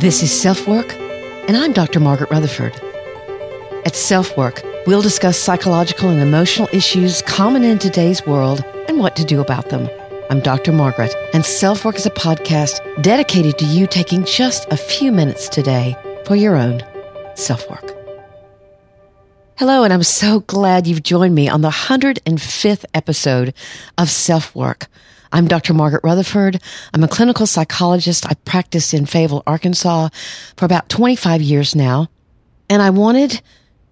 This is Self Work, and I'm Dr. Margaret Rutherford. At Self Work, we'll discuss psychological and emotional issues common in today's world and what to do about them. I'm Dr. Margaret, and Self Work is a podcast dedicated to you taking just a few minutes today for your own self work. Hello, and I'm so glad you've joined me on the 105th episode of Self Work. I'm Dr. Margaret Rutherford. I'm a clinical psychologist. I practiced in Fayetteville, Arkansas for about 25 years now. And I wanted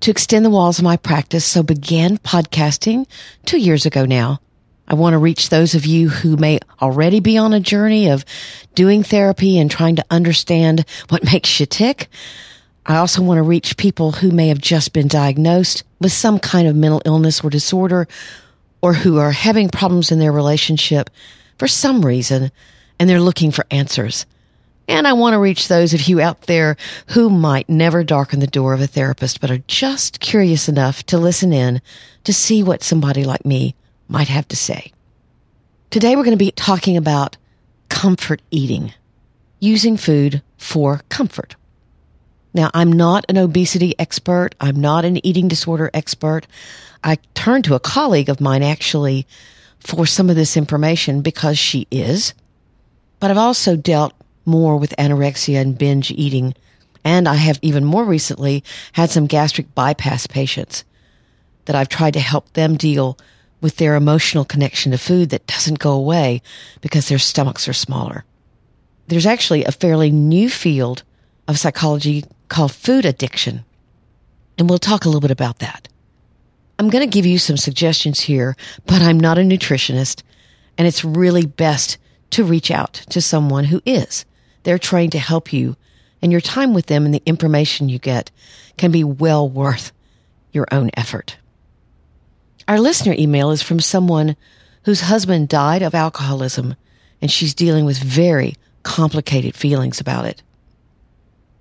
to extend the walls of my practice, so began podcasting two years ago now. I want to reach those of you who may already be on a journey of doing therapy and trying to understand what makes you tick. I also want to reach people who may have just been diagnosed with some kind of mental illness or disorder or who are having problems in their relationship for some reason and they're looking for answers. And I want to reach those of you out there who might never darken the door of a therapist, but are just curious enough to listen in to see what somebody like me might have to say. Today we're going to be talking about comfort eating, using food for comfort. Now, I'm not an obesity expert. I'm not an eating disorder expert. I turned to a colleague of mine actually for some of this information because she is. But I've also dealt more with anorexia and binge eating. And I have even more recently had some gastric bypass patients that I've tried to help them deal with their emotional connection to food that doesn't go away because their stomachs are smaller. There's actually a fairly new field of psychology called food addiction. And we'll talk a little bit about that. I'm going to give you some suggestions here, but I'm not a nutritionist, and it's really best to reach out to someone who is. They're trained to help you, and your time with them and the information you get can be well worth your own effort. Our listener email is from someone whose husband died of alcoholism, and she's dealing with very complicated feelings about it.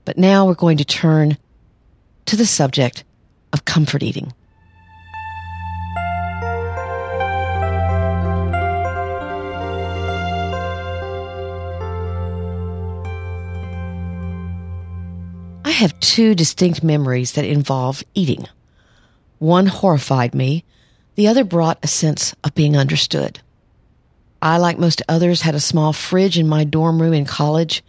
But now we're going to turn to the subject of comfort eating. I have two distinct memories that involve eating. One horrified me, the other brought a sense of being understood. I, like most others, had a small fridge in my dorm room in college,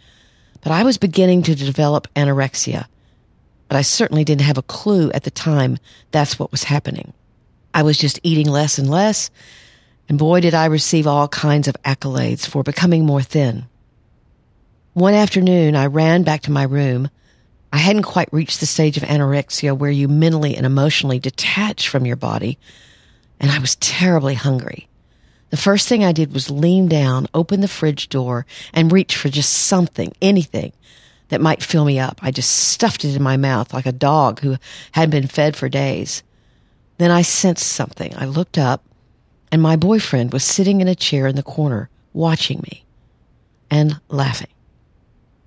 but I was beginning to develop anorexia. But I certainly didn't have a clue at the time that's what was happening. I was just eating less and less, and boy, did I receive all kinds of accolades for becoming more thin. One afternoon, I ran back to my room I hadn't quite reached the stage of anorexia where you mentally and emotionally detach from your body, and I was terribly hungry. The first thing I did was lean down, open the fridge door, and reach for just something, anything that might fill me up. I just stuffed it in my mouth like a dog who hadn't been fed for days. Then I sensed something. I looked up, and my boyfriend was sitting in a chair in the corner, watching me and laughing.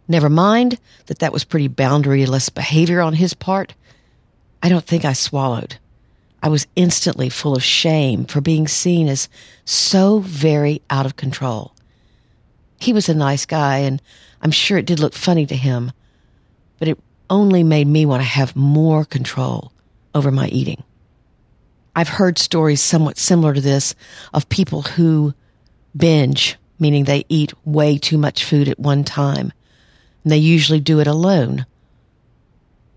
Never mind that that was pretty boundaryless behavior on his part. I don't think I swallowed. I was instantly full of shame for being seen as so very out of control. He was a nice guy, and I'm sure it did look funny to him, but it only made me want to have more control over my eating. I've heard stories somewhat similar to this of people who binge, meaning they eat way too much food at one time and they usually do it alone.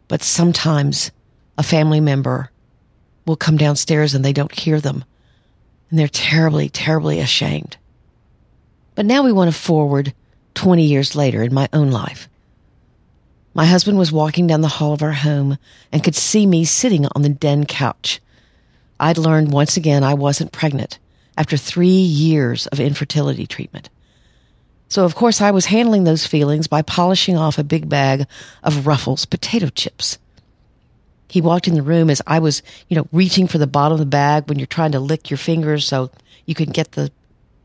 But sometimes a family member will come downstairs and they don't hear them. And they're terribly, terribly ashamed. But now we want to forward 20 years later in my own life. My husband was walking down the hall of our home and could see me sitting on the den couch. I'd learned once again I wasn't pregnant after three years of infertility treatment. So, of course, I was handling those feelings by polishing off a big bag of Ruffles potato chips. He walked in the room as I was, you know, reaching for the bottom of the bag when you're trying to lick your fingers so you can get the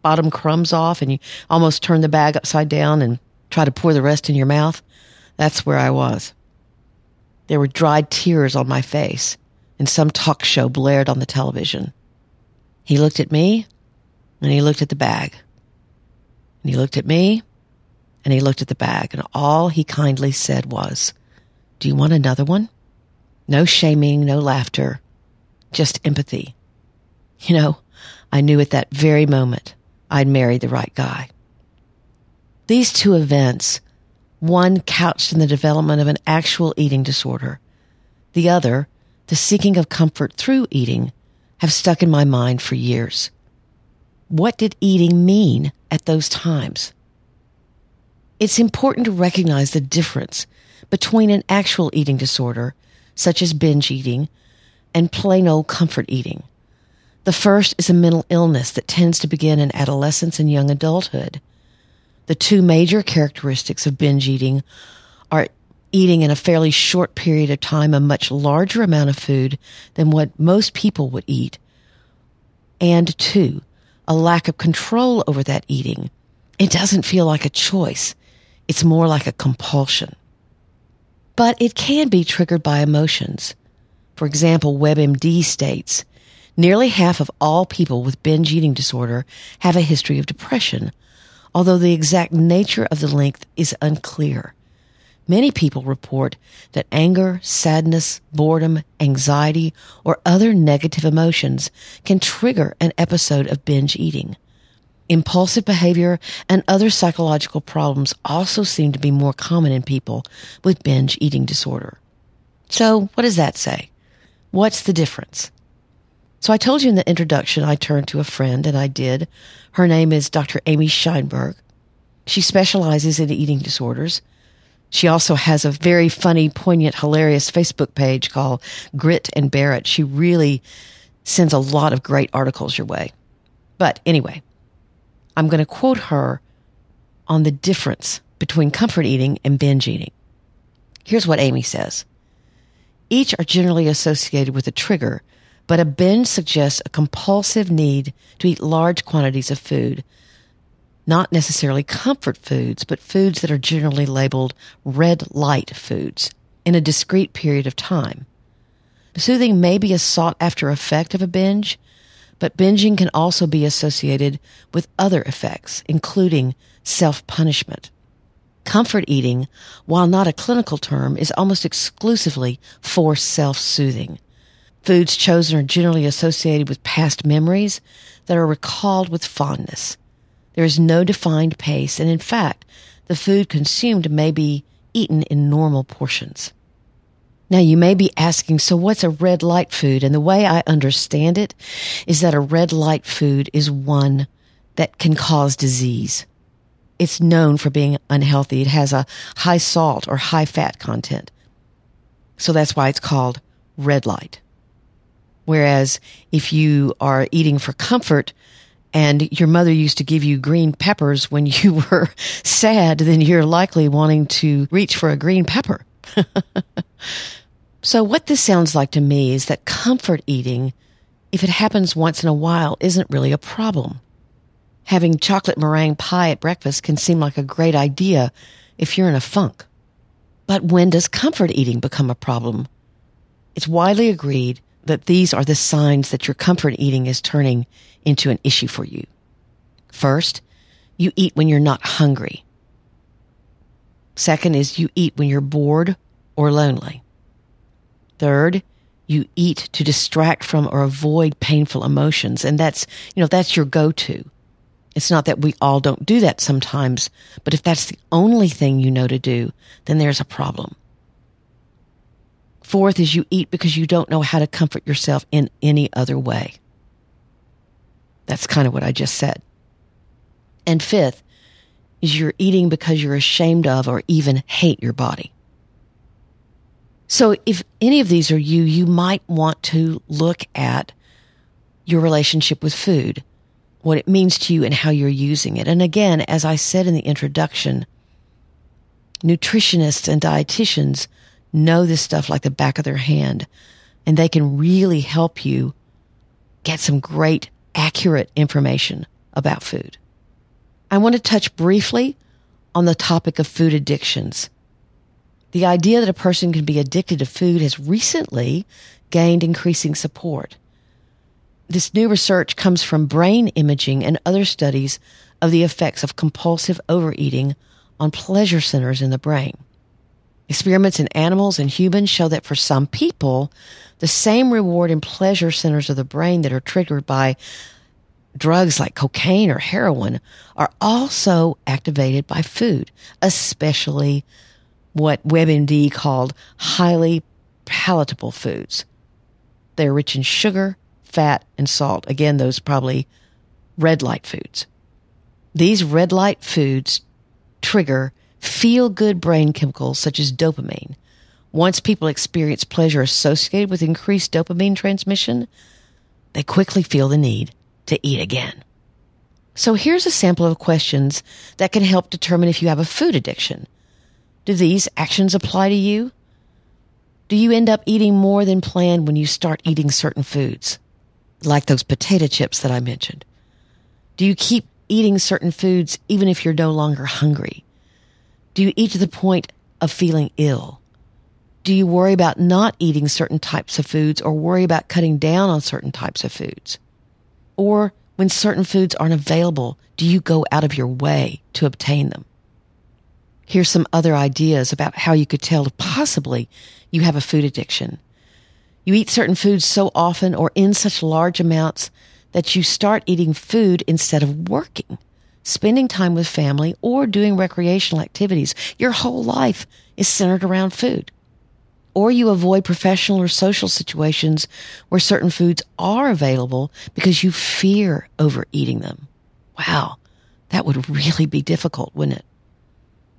bottom crumbs off and you almost turn the bag upside down and try to pour the rest in your mouth. That's where I was. There were dried tears on my face and some talk show blared on the television. He looked at me and he looked at the bag. And he looked at me and he looked at the bag, and all he kindly said was, Do you want another one? No shaming, no laughter, just empathy. You know, I knew at that very moment I'd married the right guy. These two events, one couched in the development of an actual eating disorder, the other, the seeking of comfort through eating, have stuck in my mind for years. What did eating mean at those times? It's important to recognize the difference between an actual eating disorder, such as binge eating, and plain old comfort eating. The first is a mental illness that tends to begin in adolescence and young adulthood. The two major characteristics of binge eating are eating in a fairly short period of time a much larger amount of food than what most people would eat, and two, a lack of control over that eating. It doesn't feel like a choice. It's more like a compulsion. But it can be triggered by emotions. For example, WebMD states nearly half of all people with binge eating disorder have a history of depression, although the exact nature of the link is unclear. Many people report that anger, sadness, boredom, anxiety, or other negative emotions can trigger an episode of binge eating. Impulsive behavior and other psychological problems also seem to be more common in people with binge eating disorder. So, what does that say? What's the difference? So, I told you in the introduction I turned to a friend, and I did. Her name is Dr. Amy Scheinberg. She specializes in eating disorders. She also has a very funny, poignant, hilarious Facebook page called Grit and Bear It. She really sends a lot of great articles your way. But anyway, I'm going to quote her on the difference between comfort eating and binge eating. Here's what Amy says. Each are generally associated with a trigger, but a binge suggests a compulsive need to eat large quantities of food, not necessarily comfort foods, but foods that are generally labeled red light foods in a discrete period of time. Soothing may be a sought after effect of a binge, but binging can also be associated with other effects, including self-punishment. Comfort eating, while not a clinical term, is almost exclusively for self-soothing. Foods chosen are generally associated with past memories that are recalled with fondness. There is no defined pace, and in fact, the food consumed may be eaten in normal portions. Now you may be asking, so what's a red light food? And the way I understand it is that a red light food is one that can cause disease. It's known for being unhealthy. It has a high salt or high fat content. So that's why it's called red light. Whereas if you are eating for comfort and your mother used to give you green peppers when you were sad, then you're likely wanting to reach for a green pepper. So what this sounds like to me is that comfort eating, if it happens once in a while, isn't really a problem. Having chocolate meringue pie at breakfast can seem like a great idea if you're in a funk. But when does comfort eating become a problem? It's widely agreed that these are the signs that your comfort eating is turning into an issue for you. First, you eat when you're not hungry. Second is you eat when you're bored or lonely. Third, you eat to distract from or avoid painful emotions. And that's, you know, that's your go-to. It's not that we all don't do that sometimes, but if that's the only thing you know to do, then there's a problem. Fourth is you eat because you don't know how to comfort yourself in any other way. That's kind of what I just said. And fifth is you're eating because you're ashamed of or even hate your body. So if any of these are you, you might want to look at your relationship with food, what it means to you and how you're using it. And again, as I said in the introduction, nutritionists and dietitians know this stuff like the back of their hand and they can really help you get some great accurate information about food. I want to touch briefly on the topic of food addictions. The idea that a person can be addicted to food has recently gained increasing support. This new research comes from brain imaging and other studies of the effects of compulsive overeating on pleasure centers in the brain. Experiments in animals and humans show that for some people, the same reward and pleasure centers of the brain that are triggered by drugs like cocaine or heroin are also activated by food, especially what WebMD called highly palatable foods. They're rich in sugar, fat, and salt. Again, those probably red light foods. These red light foods trigger feel good brain chemicals such as dopamine. Once people experience pleasure associated with increased dopamine transmission, they quickly feel the need to eat again. So here's a sample of questions that can help determine if you have a food addiction. Do these actions apply to you? Do you end up eating more than planned when you start eating certain foods? Like those potato chips that I mentioned. Do you keep eating certain foods even if you're no longer hungry? Do you eat to the point of feeling ill? Do you worry about not eating certain types of foods or worry about cutting down on certain types of foods? Or when certain foods aren't available, do you go out of your way to obtain them? Here's some other ideas about how you could tell if possibly you have a food addiction. You eat certain foods so often or in such large amounts that you start eating food instead of working spending time with family, or doing recreational activities. Your whole life is centered around food. Or you avoid professional or social situations where certain foods are available because you fear overeating them. Wow, that would really be difficult, wouldn't it?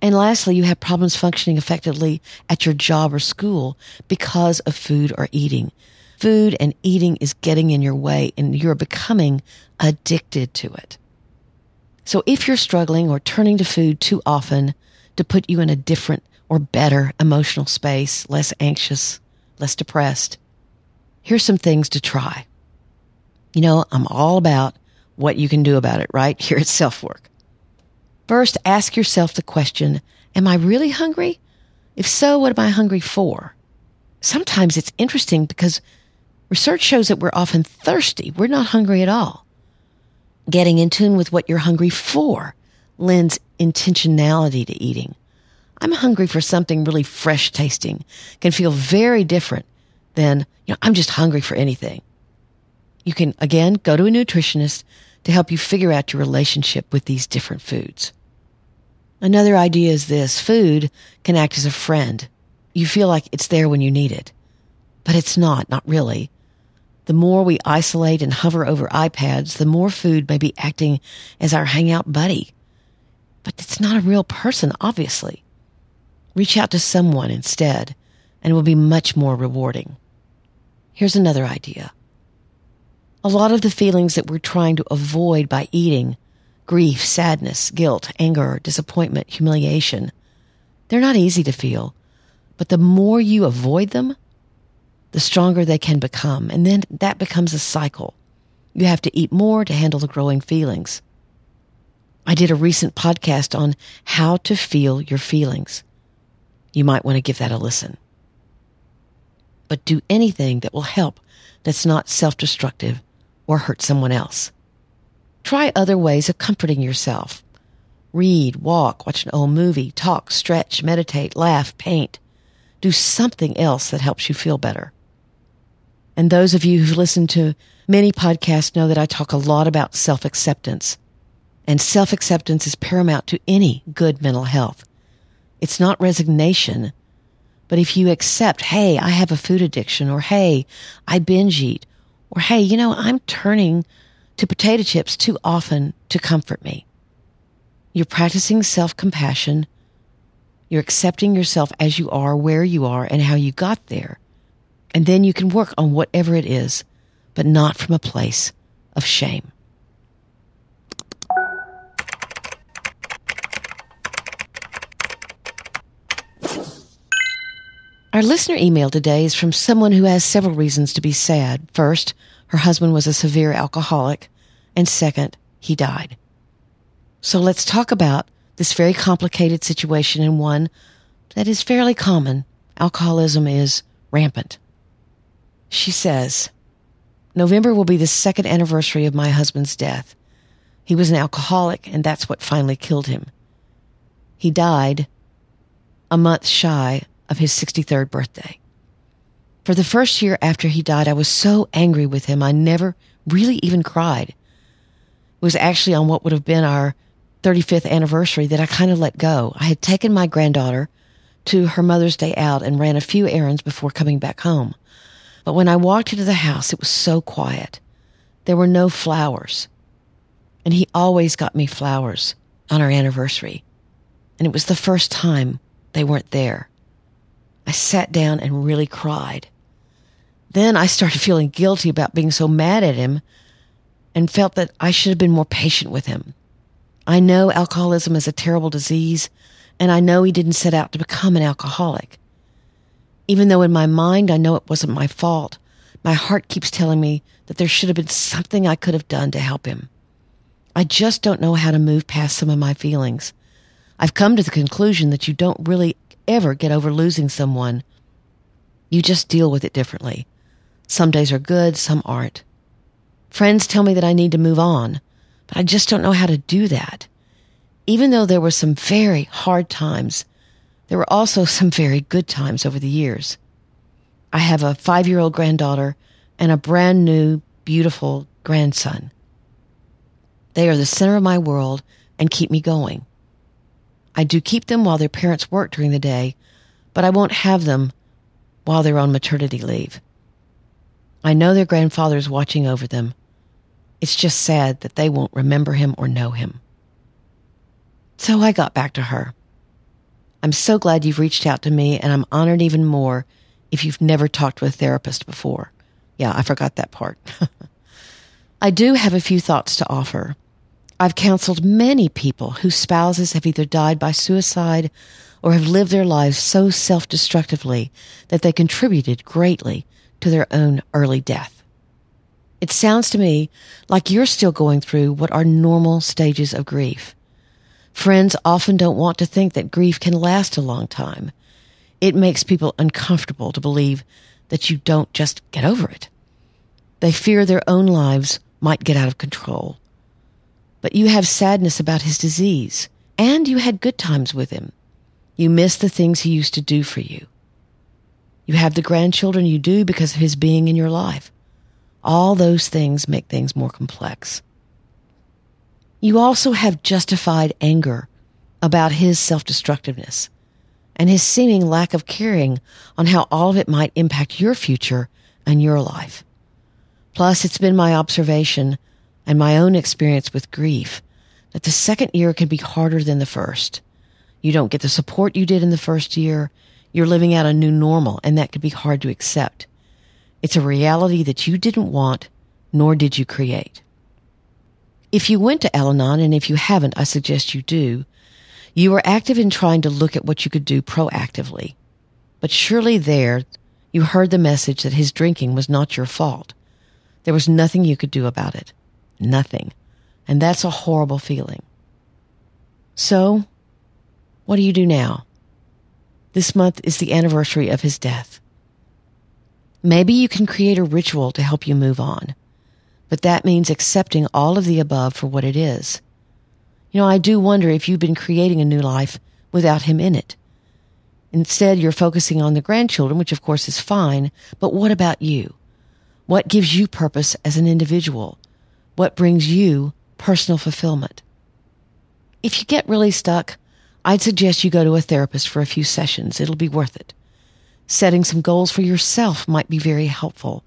And lastly, you have problems functioning effectively at your job or school because of food or eating. Food and eating is getting in your way and you're becoming addicted to it. So if you're struggling or turning to food too often to put you in a different or better emotional space, less anxious, less depressed, here's some things to try. You know, I'm all about what you can do about it, right? Here at Self Work. First, ask yourself the question, am I really hungry? If so, what am I hungry for? Sometimes it's interesting because research shows that we're often thirsty. We're not hungry at all getting in tune with what you're hungry for lends intentionality to eating. I'm hungry for something really fresh tasting can feel very different than, you know, I'm just hungry for anything. You can again go to a nutritionist to help you figure out your relationship with these different foods. Another idea is this food can act as a friend. You feel like it's there when you need it, but it's not, not really. The more we isolate and hover over iPads, the more food may be acting as our hangout buddy. But it's not a real person, obviously. Reach out to someone instead, and it will be much more rewarding. Here's another idea. A lot of the feelings that we're trying to avoid by eating grief, sadness, guilt, anger, disappointment, humiliation they're not easy to feel. But the more you avoid them, the stronger they can become. And then that becomes a cycle. You have to eat more to handle the growing feelings. I did a recent podcast on how to feel your feelings. You might want to give that a listen. But do anything that will help that's not self-destructive or hurt someone else. Try other ways of comforting yourself. Read, walk, watch an old movie, talk, stretch, meditate, laugh, paint. Do something else that helps you feel better. And those of you who've listened to many podcasts know that I talk a lot about self acceptance. And self acceptance is paramount to any good mental health. It's not resignation, but if you accept, hey, I have a food addiction, or hey, I binge eat, or hey, you know, I'm turning to potato chips too often to comfort me. You're practicing self compassion. You're accepting yourself as you are, where you are, and how you got there. And then you can work on whatever it is, but not from a place of shame. Our listener email today is from someone who has several reasons to be sad. First, her husband was a severe alcoholic, and second, he died. So let's talk about this very complicated situation and one that is fairly common. Alcoholism is rampant. She says, November will be the second anniversary of my husband's death. He was an alcoholic, and that's what finally killed him. He died a month shy of his 63rd birthday. For the first year after he died, I was so angry with him, I never really even cried. Was actually on what would have been our 35th anniversary that I kind of let go. I had taken my granddaughter to her Mother's Day out and ran a few errands before coming back home. But when I walked into the house, it was so quiet. There were no flowers. And he always got me flowers on our anniversary. And it was the first time they weren't there. I sat down and really cried. Then I started feeling guilty about being so mad at him and felt that I should have been more patient with him. I know alcoholism is a terrible disease, and I know he didn't set out to become an alcoholic. Even though in my mind I know it wasn't my fault, my heart keeps telling me that there should have been something I could have done to help him. I just don't know how to move past some of my feelings. I've come to the conclusion that you don't really ever get over losing someone. You just deal with it differently. Some days are good, some aren't. Friends tell me that I need to move on, but I just don't know how to do that. Even though there were some very hard times, there were also some very good times over the years. I have a five year old granddaughter and a brand new, beautiful grandson. They are the center of my world and keep me going. I do keep them while their parents work during the day, but I won't have them while they're on maternity leave. I know their grandfather is watching over them. It's just sad that they won't remember him or know him. So I got back to her. I'm so glad you've reached out to me, and I'm honored even more if you've never talked to a therapist before. Yeah, I forgot that part. I do have a few thoughts to offer. I've counseled many people whose spouses have either died by suicide or have lived their lives so self destructively that they contributed greatly to their own early death. It sounds to me like you're still going through what are normal stages of grief. Friends often don't want to think that grief can last a long time. It makes people uncomfortable to believe that you don't just get over it. They fear their own lives might get out of control. But you have sadness about his disease, and you had good times with him. You miss the things he used to do for you. You have the grandchildren you do because of his being in your life. All those things make things more complex. You also have justified anger about his self-destructiveness and his seeming lack of caring on how all of it might impact your future and your life. Plus, it's been my observation and my own experience with grief that the second year can be harder than the first. You don't get the support you did in the first year. You're living out a new normal, and that can be hard to accept. It's a reality that you didn't want, nor did you create. If you went to Al Anon, and if you haven't, I suggest you do, you were active in trying to look at what you could do proactively. But surely there, you heard the message that his drinking was not your fault. There was nothing you could do about it. Nothing. And that's a horrible feeling. So, what do you do now? This month is the anniversary of his death. Maybe you can create a ritual to help you move on, but that means accepting all of the above for what it is. You know, I do wonder if you've been creating a new life without him in it. Instead, you're focusing on the grandchildren, which of course is fine, but what about you? What gives you purpose as an individual? What brings you personal fulfillment? If you get really stuck, I'd suggest you go to a therapist for a few sessions. It'll be worth it. Setting some goals for yourself might be very helpful.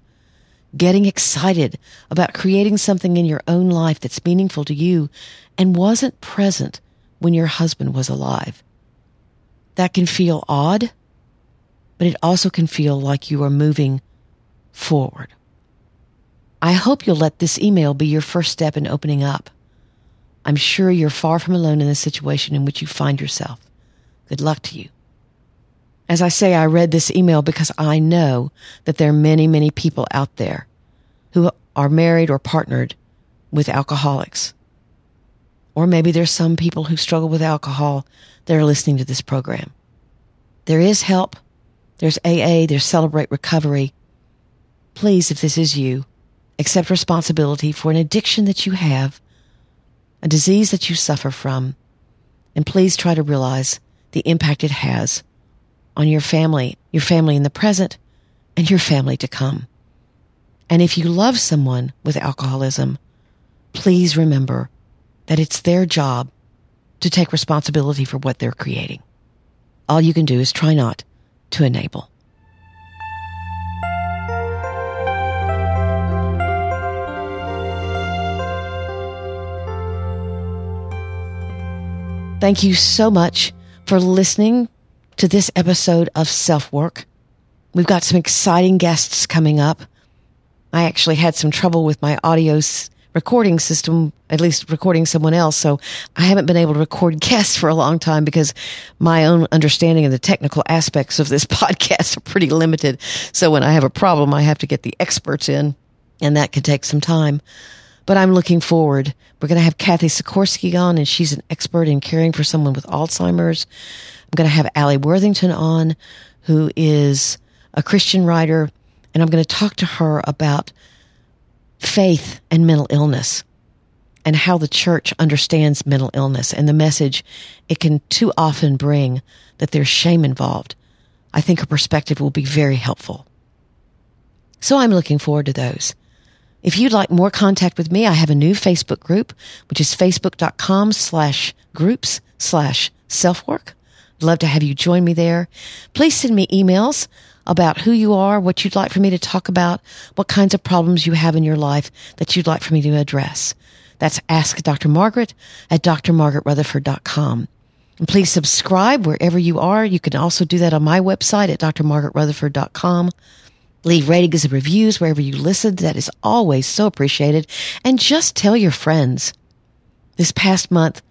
Getting excited about creating something in your own life that's meaningful to you and wasn't present when your husband was alive. That can feel odd, but it also can feel like you are moving forward. I hope you'll let this email be your first step in opening up. I'm sure you're far from alone in the situation in which you find yourself. Good luck to you. As I say, I read this email because I know that there are many, many people out there who are married or partnered with alcoholics. Or maybe there's some people who struggle with alcohol that are listening to this program. There is help. There's AA. There's Celebrate Recovery. Please, if this is you, accept responsibility for an addiction that you have, a disease that you suffer from, And please try to realize the impact it has on your family, your family in the present and your family to come. And if you love someone with alcoholism, please remember that it's their job to take responsibility for what they're creating. All you can do is try not to enable. Thank you so much for listening to this episode of Self Work. We've got some exciting guests coming up. I actually had some trouble with my audio recording system, at least recording someone else. So I haven't been able to record guests for a long time because my own understanding of the technical aspects of this podcast are pretty limited. So when I have a problem, I have to get the experts in and that can take some time. But I'm looking forward. We're going to have Kathy Sikorski on and she's an expert in caring for someone with Alzheimer's. I'm going to have Allie Worthington on who is a Christian writer and I'm going to talk to her about faith and mental illness and how the church understands mental illness and the message it can too often bring that there's shame involved. I think her perspective will be very helpful. So I'm looking forward to those. If you'd like more contact with me, I have a new Facebook group, which is facebook.com slash groups slash selfwork. I'd love to have you join me there. Please send me emails about who you are, what you'd like for me to talk about, what kinds of problems you have in your life that you'd like for me to address. That's Ask Dr. Margaret at drmargaretrutherford.com. And please subscribe wherever you are. You can also do that on my website at drmargaretrutherford.com. Leave ratings and reviews wherever you listen. That is always so appreciated. And just tell your friends. This past month,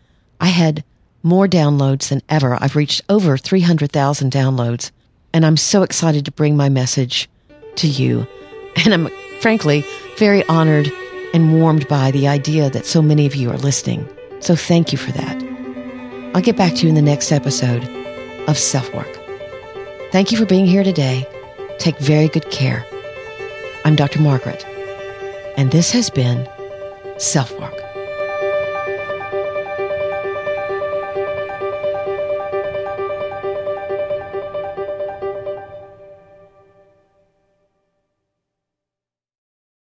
I had more downloads than ever. I've reached over 300,000 downloads. And I'm so excited to bring my message to you. And I'm frankly very honored and warmed by the idea that so many of you are listening. So thank you for that. I'll get back to you in the next episode of Self Work. Thank you for being here today. Take very good care. I'm Dr. Margaret, and this has been Self Work.